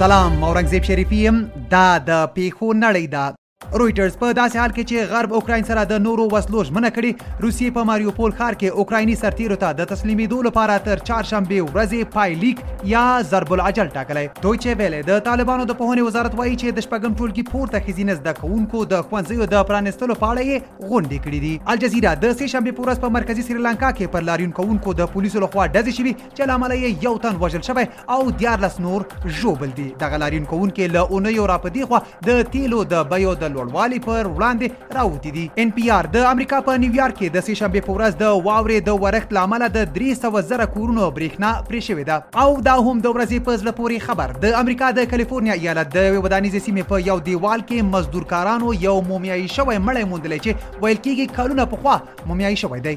سلام اورنګزیب شریفی يم دا د پیښو نړۍ ده رويټرز په داسې حال کې چې غرب اوکراین سره د نورو وسلو ژمنه کړې روسیې په ماریوپول ښار کې اوکرایني سرتیرو ته د تسلیمېدو لپاره تر چهارشنبه ورځې پایلیک یا ضرب العجل ټاکلی دویچه ویلې د طالبانو د پوهنې وزارت وایي چې د شپږم ټولګي پورته ښځینه زده کوونکو د ښوونځیو د پرانیستلو په اړه یې غونډې کړې دي الجزیره د سې شنبې په ورځ په مرکزي سریلانکا کې پر لاریون کوونکو د پولیسو لخوا ډزې شوي چې له امله یې یو تن وژل شوی او دیارلس نور ژوبل دي دغه لاریون کوونکي له اونیو را په دیخوا د تیلو د بیو د لوړوالي پر وړاندې راوتي دي ان پی آر د امریکا په نیویارک کې د سې شنبې په ورځ د واورې د ورښت له امله د درې سوه زره کورونو برېښنا پرې شوې ده او دا هم د ورځې په زړه پورې خبر د امریکا د کلیفورنیا ایالت د یوې ودانیزې سیمې په یو دیوال کې مزدورکارانو یو مومیایي شوی مړی موندلی چې ویل کېږي کلونه پخوا مومیایي شوی دی